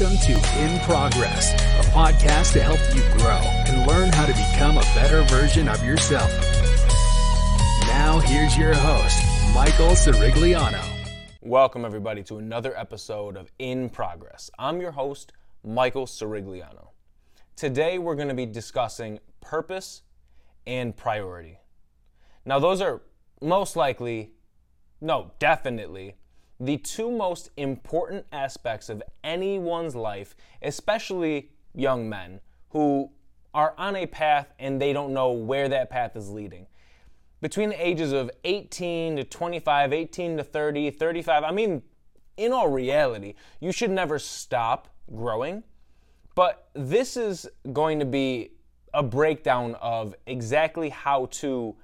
Welcome to In Progress, a podcast to help you grow and learn how to become a better version of yourself. Now, here's your host, Michael Sirigliano. Welcome, everybody, to another episode of In Progress. I'm your host, Michael Sirigliano. Today, we're going to be discussing purpose and priority. Now, those are most likely, no, definitely, the two most important aspects of anyone's life, especially young men who are on a path and they don't know where that path is leading. Between the ages of 18 to 25, 18 to 30, 35, I mean, in all reality, you should never stop growing. But this is going to be a breakdown of exactly how to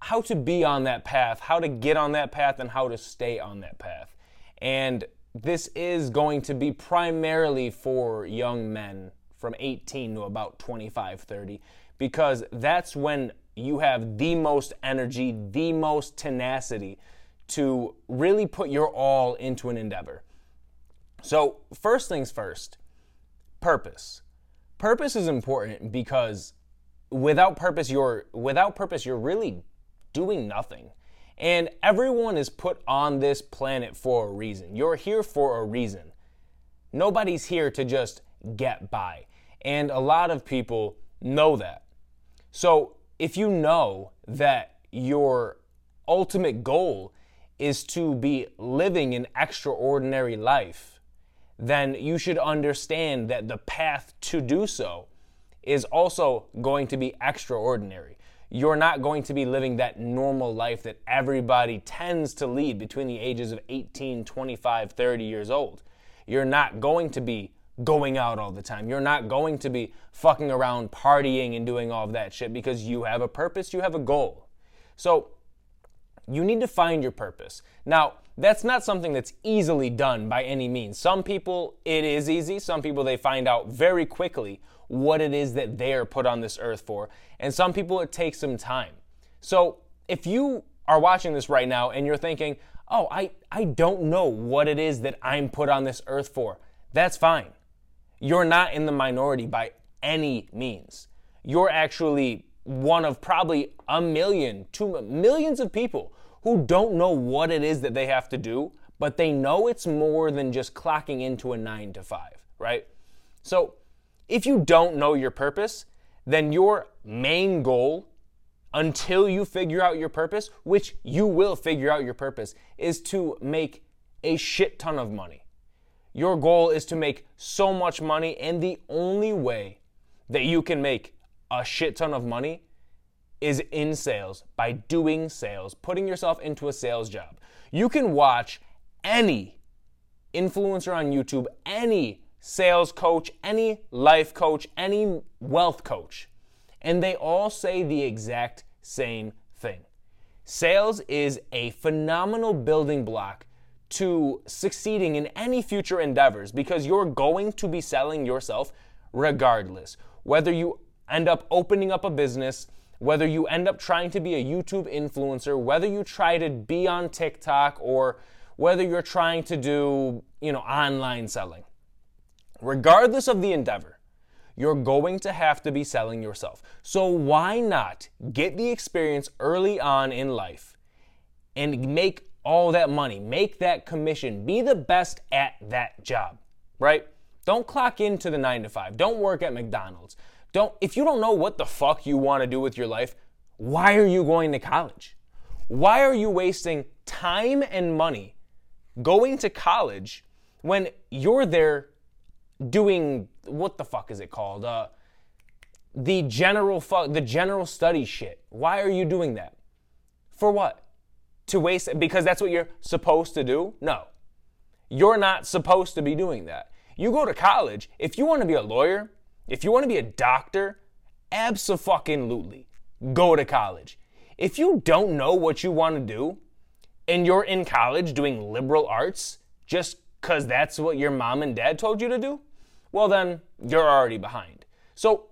how to be on that path, how to get on that path, and how to stay on that path. And this is going to be primarily for young men from 18 to about 25, 30, because that's when you have the most energy, the most tenacity to really put your all into an endeavor. So, first things first, purpose. Purpose is important because without purpose you're without purpose you're really doing nothing. And everyone is put on this planet for a reason. You're here for a reason. Nobody's here to just get by. And a lot of people know that. So if you know that your ultimate goal is to be living an extraordinary life, then you should understand that the path to do so is also going to be extraordinary you're not going to be living that normal life that everybody tends to lead between the ages of 18, 25, 30 years old. You're not going to be going out all the time. You're not going to be fucking around partying and doing all of that shit because you have a purpose, you have a goal. So you need to find your purpose. Now, that's not something that's easily done by any means. Some people, it is easy. Some people, they find out very quickly what it is that they are put on this earth for. And some people, it takes some time. So if you are watching this right now and you're thinking, oh, I, I don't know what it is that I'm put on this earth for, that's fine. You're not in the minority by any means. You're actually one of probably a million, two millions of people who don't know what it is that they have to do, but they know it's more than just clocking into a nine to five, right? So if you don't know your purpose, then your main goal until you figure out your purpose, which you will figure out your purpose, is to make a shit ton of money. Your goal is to make so much money, and the only way that you can make a shit ton of money is in sales by doing sales, putting yourself into a sales job. You can watch any influencer on YouTube, any sales coach, any life coach, any wealth coach, and they all say the exact same thing. Sales is a phenomenal building block to succeeding in any future endeavors because you're going to be selling yourself regardless. Whether you end up opening up a business, whether you end up trying to be a YouTube influencer, whether you try to be on TikTok or whether you're trying to do, you know, online selling. Regardless of the endeavor, you're going to have to be selling yourself. So why not get the experience early on in life and make all that money, make that commission, be the best at that job, right? Don't clock into the 9 to 5. Don't work at McDonald's. Don't if you don't know what the fuck you want to do with your life, why are you going to college? Why are you wasting time and money going to college when you're there doing what the fuck is it called? Uh, the general fu- the general study shit. Why are you doing that? For what? To waste because that's what you're supposed to do? No. You're not supposed to be doing that. You go to college, if you want to be a lawyer, if you want to be a doctor, absolutely go to college. If you don't know what you want to do and you're in college doing liberal arts just because that's what your mom and dad told you to do, well, then you're already behind. So,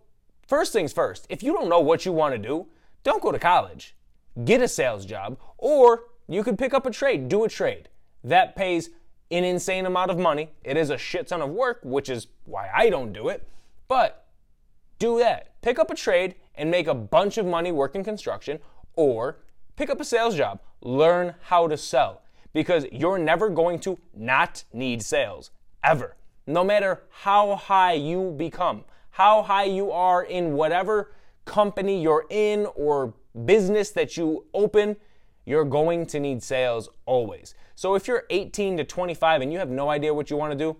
first things first, if you don't know what you want to do, don't go to college. Get a sales job, or you could pick up a trade, do a trade. That pays an insane amount of money. It is a shit ton of work, which is why I don't do it. But do that. Pick up a trade and make a bunch of money working construction, or pick up a sales job. Learn how to sell because you're never going to not need sales, ever. No matter how high you become, how high you are in whatever company you're in or business that you open, you're going to need sales always. So if you're 18 to 25 and you have no idea what you want to do,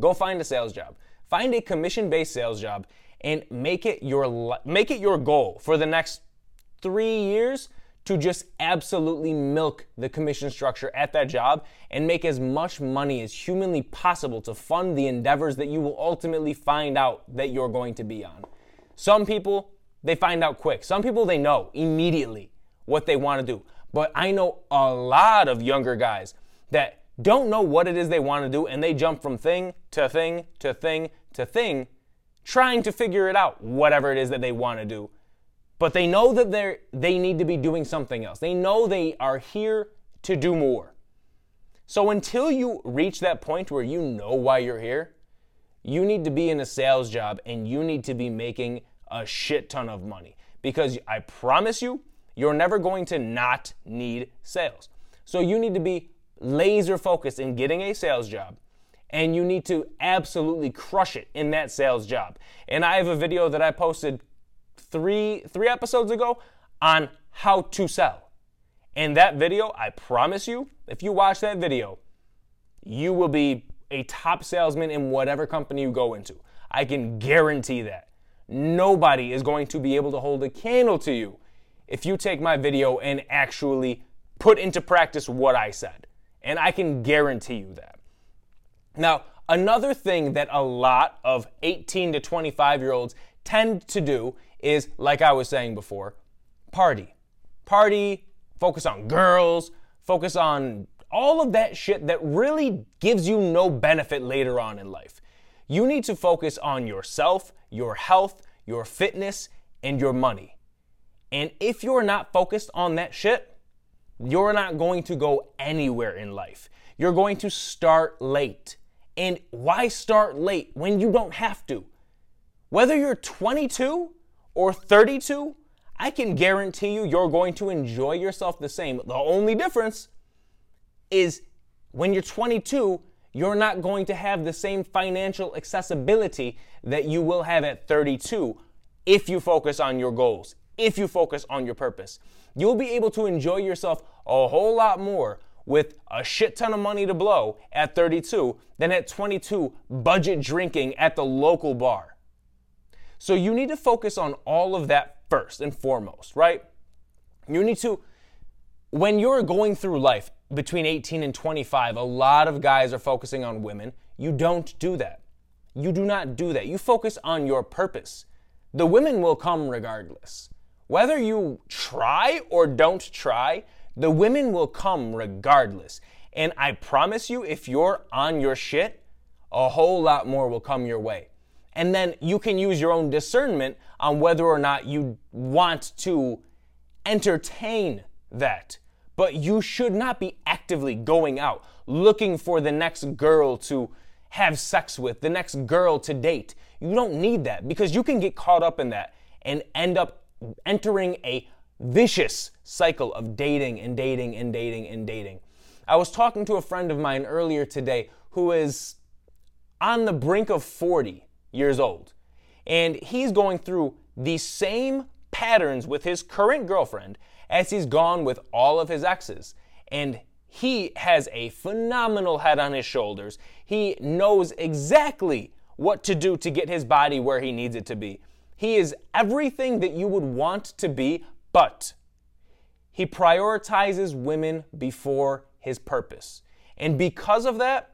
go find a sales job. Find a commission-based sales job and make it your make it your goal for the next 3 years to just absolutely milk the commission structure at that job and make as much money as humanly possible to fund the endeavors that you will ultimately find out that you're going to be on. Some people, they find out quick. Some people, they know immediately what they want to do. But I know a lot of younger guys that don't know what it is they want to do and they jump from thing to thing to thing to thing trying to figure it out, whatever it is that they want to do. But they know that they they need to be doing something else. They know they are here to do more. So until you reach that point where you know why you're here, you need to be in a sales job and you need to be making a shit ton of money because I promise you you're never going to not need sales. So you need to be laser focused in getting a sales job and you need to absolutely crush it in that sales job. And I have a video that I posted 3 3 episodes ago on how to sell. And that video, I promise you, if you watch that video, you will be a top salesman in whatever company you go into. I can guarantee that. Nobody is going to be able to hold a candle to you if you take my video and actually put into practice what I said. And I can guarantee you that. Now, another thing that a lot of 18 to 25 year olds tend to do is, like I was saying before, party. Party, focus on girls, focus on all of that shit that really gives you no benefit later on in life. You need to focus on yourself, your health, your fitness, and your money. And if you're not focused on that shit, you're not going to go anywhere in life. You're going to start late. And why start late when you don't have to? Whether you're 22 or 32, I can guarantee you you're going to enjoy yourself the same. The only difference is when you're 22, you're not going to have the same financial accessibility that you will have at 32 if you focus on your goals, if you focus on your purpose. You'll be able to enjoy yourself a whole lot more with a shit ton of money to blow at 32 than at 22 budget drinking at the local bar. So you need to focus on all of that first and foremost, right? You need to, when you're going through life between 18 and 25, a lot of guys are focusing on women. You don't do that. You do not do that. You focus on your purpose. The women will come regardless. Whether you try or don't try, the women will come regardless. And I promise you, if you're on your shit, a whole lot more will come your way. And then you can use your own discernment on whether or not you want to entertain that. But you should not be actively going out looking for the next girl to have sex with, the next girl to date. You don't need that because you can get caught up in that and end up entering a vicious cycle of dating and dating and dating and dating. I was talking to a friend of mine earlier today who is on the brink of 40 years old. And he's going through the same patterns with his current girlfriend as he's gone with all of his exes. And he has a phenomenal head on his shoulders. He knows exactly what to do to get his body where he needs it to be. He is everything that you would want to be, but he prioritizes women before his purpose. And because of that,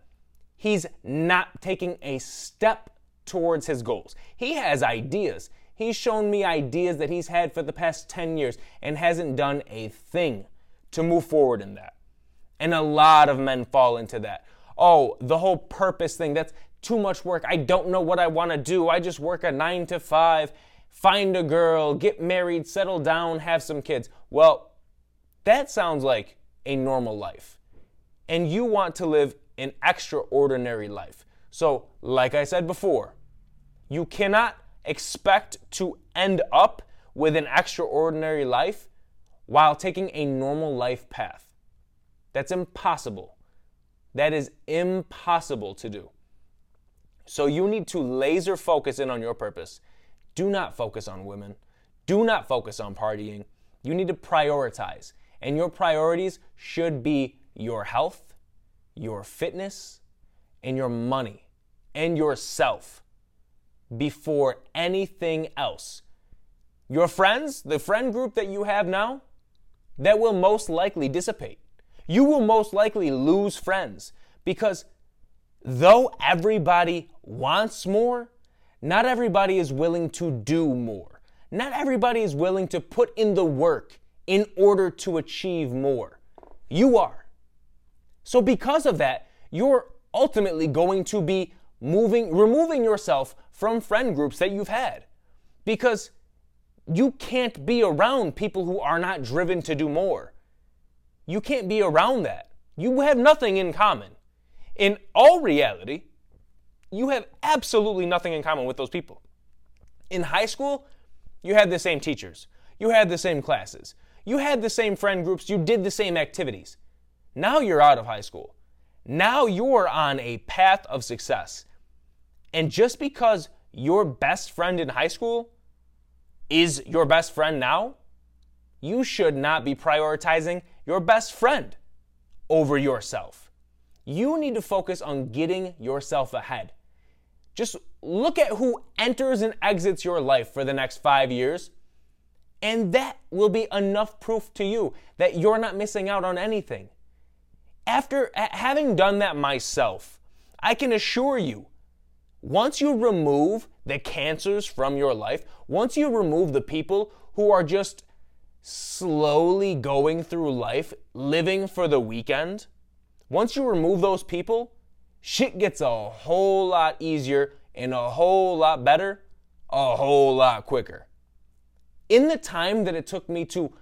he's not taking a step towards his goals. He has ideas. He's shown me ideas that he's had for the past 10 years and hasn't done a thing to move forward in that. And a lot of men fall into that. Oh, the whole purpose thing, that's too much work. I don't know what I want to do. I just work a nine to five, find a girl, get married, settle down, have some kids. Well, that sounds like a normal life. And you want to live an extraordinary life. So, like I said before, you cannot expect to end up with an extraordinary life while taking a normal life path. That's impossible. That is impossible to do. So you need to laser focus in on your purpose. Do not focus on women. Do not focus on partying. You need to prioritize. And your priorities should be your health, your fitness, and your money, and yourself before anything else. Your friends, the friend group that you have now, that will most likely dissipate. You will most likely lose friends because though everybody wants more, not everybody is willing to do more. Not everybody is willing to put in the work in order to achieve more. You are. So, because of that, you're ultimately going to be moving, removing yourself from friend groups that you've had. Because you can't be around people who are not driven to do more. You can't be around that. You have nothing in common. In all reality, you have absolutely nothing in common with those people. In high school, you had the same teachers, you had the same classes, you had the same friend groups, you did the same activities. Now you're out of high school. Now you're on a path of success. And just because your best friend in high school is your best friend now, you should not be prioritizing your best friend over yourself. You need to focus on getting yourself ahead. Just look at who enters and exits your life for the next five years, and that will be enough proof to you that you're not missing out on anything. After having done that myself, I can assure you, once you remove the cancers from your life, once you remove the people who are just slowly going through life, living for the weekend, once you remove those people, shit gets a whole lot easier and a whole lot better, a whole lot quicker. In the time that it took me to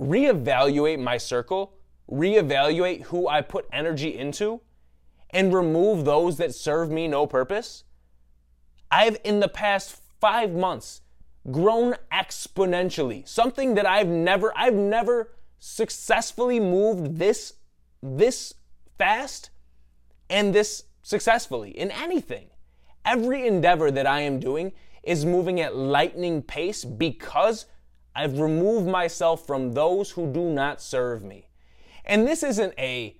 reevaluate my circle, reevaluate who I put energy into, and remove those that serve me no purpose, I've in the past five months grown exponentially. Something that I've never, I've never successfully moved this, this fast and this successfully in anything. Every endeavor that I am doing is moving at lightning pace because I've removed myself from those who do not serve me. And this isn't a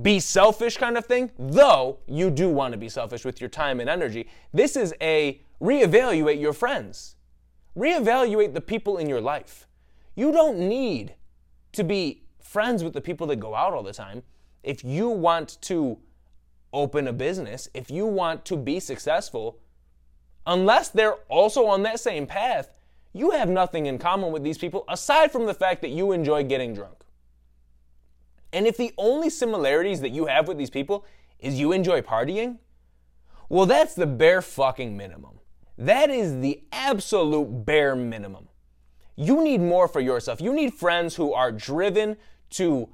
be selfish kind of thing, though you do want to be selfish with your time and energy. This is a reevaluate your friends, reevaluate the people in your life. You don't need to be friends with the people that go out all the time if you want to open a business, if you want to be successful, unless they're also on that same path, you have nothing in common with these people aside from the fact that you enjoy getting drunk. And if the only similarities that you have with these people is you enjoy partying, well, that's the bare fucking minimum. That is the absolute bare minimum. You need more for yourself. You need friends who are driven to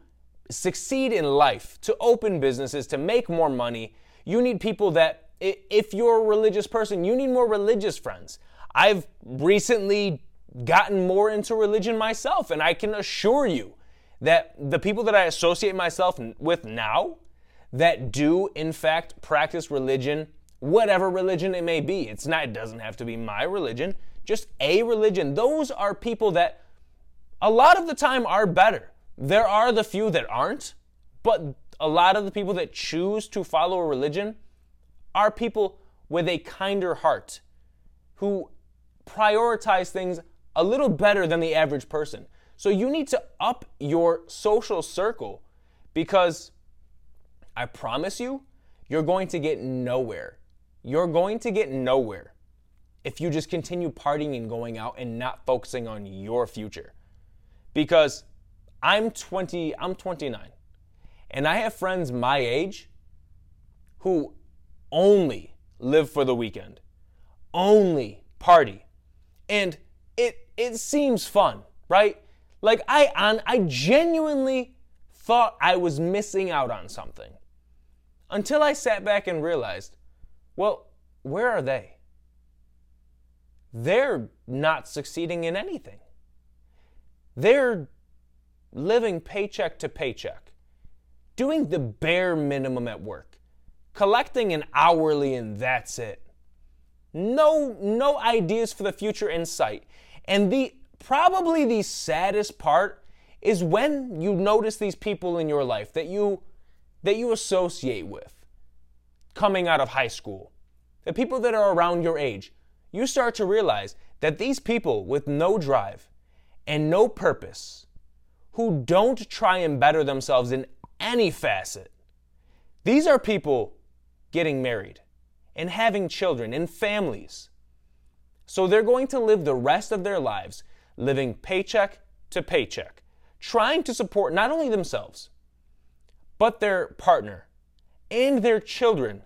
succeed in life, to open businesses, to make more money. You need people that, if you're a religious person, you need more religious friends. I've recently gotten more into religion myself, and I can assure you that the people that I associate myself with now that do, in fact, practice religion, whatever religion it may be, it's not, it doesn't have to be my religion, just a religion. Those are people that a lot of the time are better there are the few that aren't, but a lot of the people that choose to follow a religion are people with a kinder heart who prioritize things a little better than the average person. So you need to up your social circle because I promise you, you're going to get nowhere. You're going to get nowhere if you just continue partying and going out and not focusing on your future. Because I'm 20, I'm 29. And I have friends my age who only live for the weekend, only party. And it it seems fun, right? Like I on I genuinely thought I was missing out on something. until I sat back and realized, well, where are they? They're not succeeding in anything. They're living paycheck to paycheck, doing the bare minimum at work, collecting an hourly and that's it. No no ideas for the future in sight. And the probably the saddest part is when you notice these people in your life that you that you associate with coming out of high school, the people that are around your age, you start to realize that these people with no drive and no purpose, who don't try and better themselves in any facet, these are people getting married and having children and families. So they're going to live the rest of their lives living paycheck to paycheck, trying to support not only themselves, but their partner and their children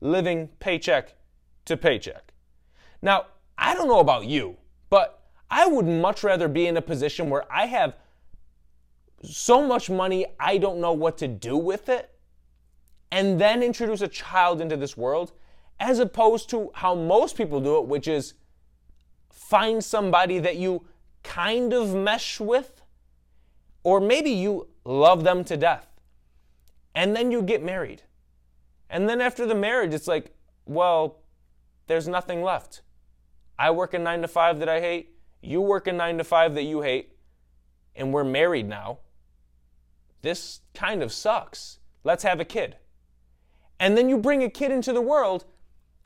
living paycheck to paycheck. Now, I don't know about you, but I would much rather be in a position where I have so much money I don't know what to do with it and then introduce a child into this world as opposed to how most people do it, which is find somebody that you kind of mesh with, or maybe you love them to death, and then you get married. And then after the marriage, it's like, well, there's nothing left. I work a nine to five that I hate, you work a nine to five that you hate, and we're married now. This kind of sucks. Let's have a kid. And then you bring a kid into the world,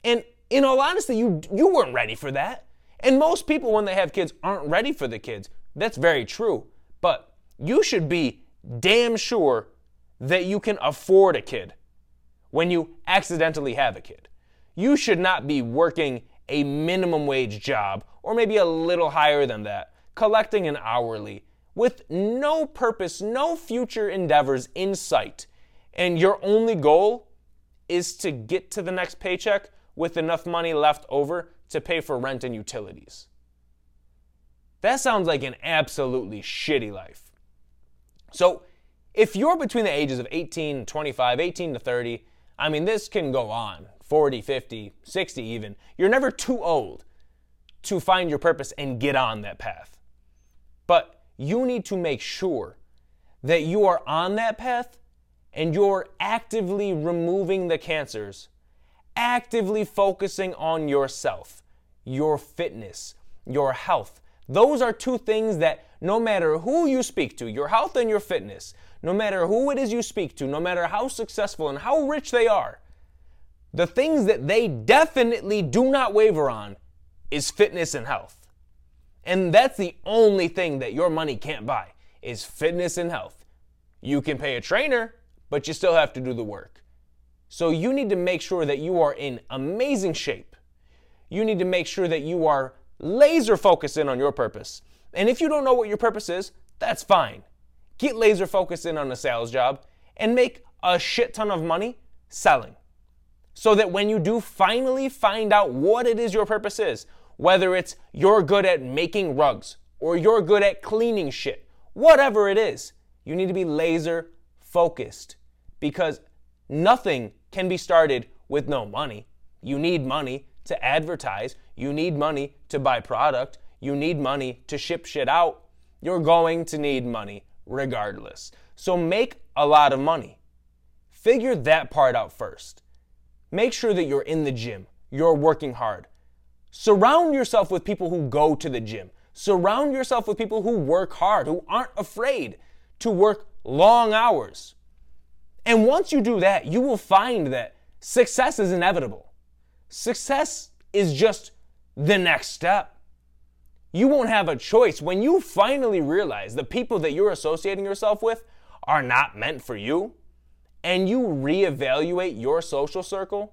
and in all honesty, you, you weren't ready for that. And most people, when they have kids, aren't ready for the kids. That's very true. But you should be damn sure that you can afford a kid when you accidentally have a kid. You should not be working a minimum wage job or maybe a little higher than that, collecting an hourly with no purpose, no future endeavors in sight. And your only goal is to get to the next paycheck with enough money left over to pay for rent and utilities. That sounds like an absolutely shitty life. So, if you're between the ages of 18 and 25, 18 to 30, I mean, this can go on 40, 50, 60 even. You're never too old to find your purpose and get on that path. But you need to make sure that you are on that path and you're actively removing the cancers actively focusing on yourself, your fitness, your health. Those are two things that no matter who you speak to, your health and your fitness, no matter who it is you speak to, no matter how successful and how rich they are, the things that they definitely do not waver on is fitness and health. And that's the only thing that your money can't buy is fitness and health. You can pay a trainer, but you still have to do the work. So you need to make sure that you are in amazing shape. You need to make sure that you are laser focused in on your purpose. And if you don't know what your purpose is, that's fine. Get laser focused in on a sales job and make a shit ton of money selling. So that when you do finally find out what it is your purpose is, whether it's you're good at making rugs or you're good at cleaning shit, whatever it is, you need to be laser focused because nothing can be started with no money. You need money to advertise, you need money to buy product, you need money to ship shit out. You're going to need money regardless. So make a lot of money. Figure that part out first. Make sure that you're in the gym, you're working hard. Surround yourself with people who go to the gym. Surround yourself with people who work hard, who aren't afraid to work long hours. And once you do that, you will find that success is inevitable. Success is just the next step. You won't have a choice when you finally realize the people that you're associating yourself with are not meant for you, and you reevaluate your social circle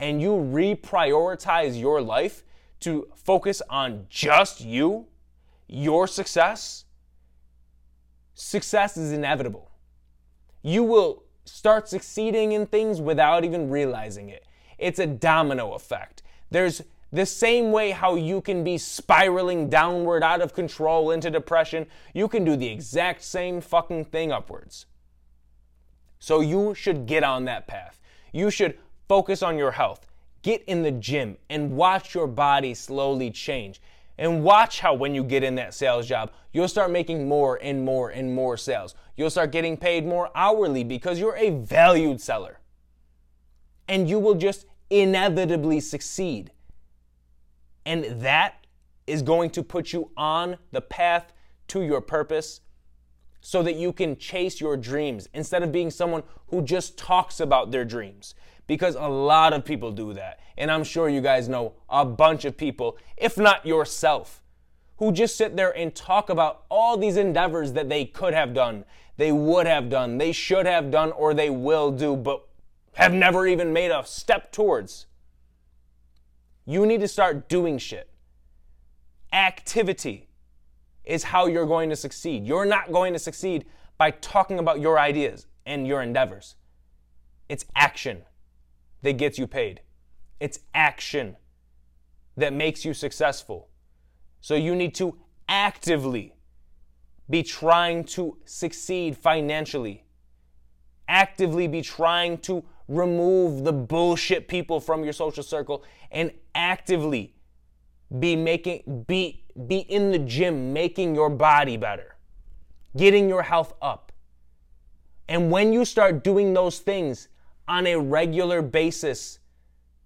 and you reprioritize your life to focus on just you, your success. Success is inevitable you will start succeeding in things without even realizing it. It's a domino effect. There's the same way how you can be spiraling downward out of control into depression, you can do the exact same fucking thing upwards. So you should get on that path. You should focus on your health. Get in the gym and watch your body slowly change. And watch how when you get in that sales job, you'll start making more and more and more sales. You'll start getting paid more hourly because you're a valued seller. And you will just inevitably succeed. And that is going to put you on the path to your purpose so that you can chase your dreams instead of being someone who just talks about their dreams. Because a lot of people do that. And I'm sure you guys know a bunch of people, if not yourself, who just sit there and talk about all these endeavors that they could have done, they would have done, they should have done, or they will do, but have never even made a step towards. You need to start doing shit. Activity is how you're going to succeed. You're not going to succeed by talking about your ideas and your endeavors. It's action that gets you paid, it's action that makes you successful. So you need to actively be trying to succeed financially, actively be trying to remove the bullshit people from your social circle, and actively be making be be in the gym making your body better getting your health up. And when you start doing those things on a regular basis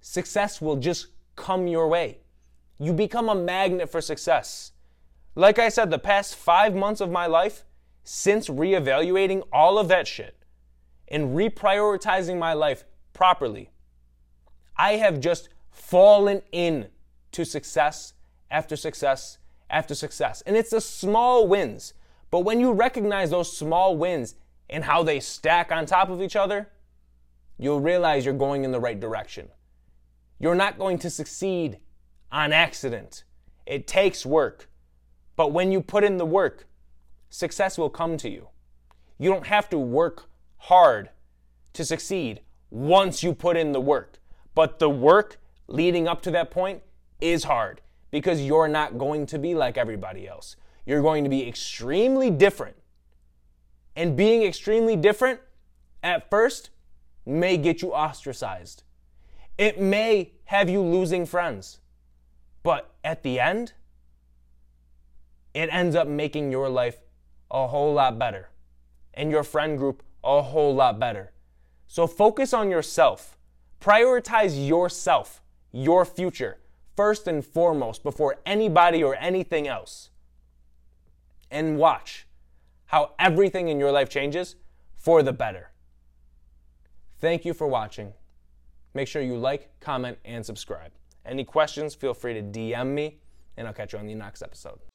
success will just come your way you become a magnet for success like i said the past 5 months of my life since reevaluating all of that shit and reprioritizing my life properly i have just fallen in to success after success after success. And it's the small wins. But when you recognize those small wins and how they stack on top of each other, you'll realize you're going in the right direction. You're not going to succeed on accident. It takes work. But when you put in the work, success will come to you. You don't have to work hard to succeed once you put in the work. But the work leading up to that point is hard because you're not going to be like everybody else. You're going to be extremely different. And being extremely different at first may get you ostracized. It may have you losing friends. But at the end, it ends up making your life a whole lot better and your friend group a whole lot better. So focus on yourself. Prioritize yourself, your future first and foremost before anybody or anything else. And watch how everything in your life changes for the better. Thank you for watching. Make sure you like, comment, and subscribe. Any questions, feel free to DM me, and I'll catch you on the next episode.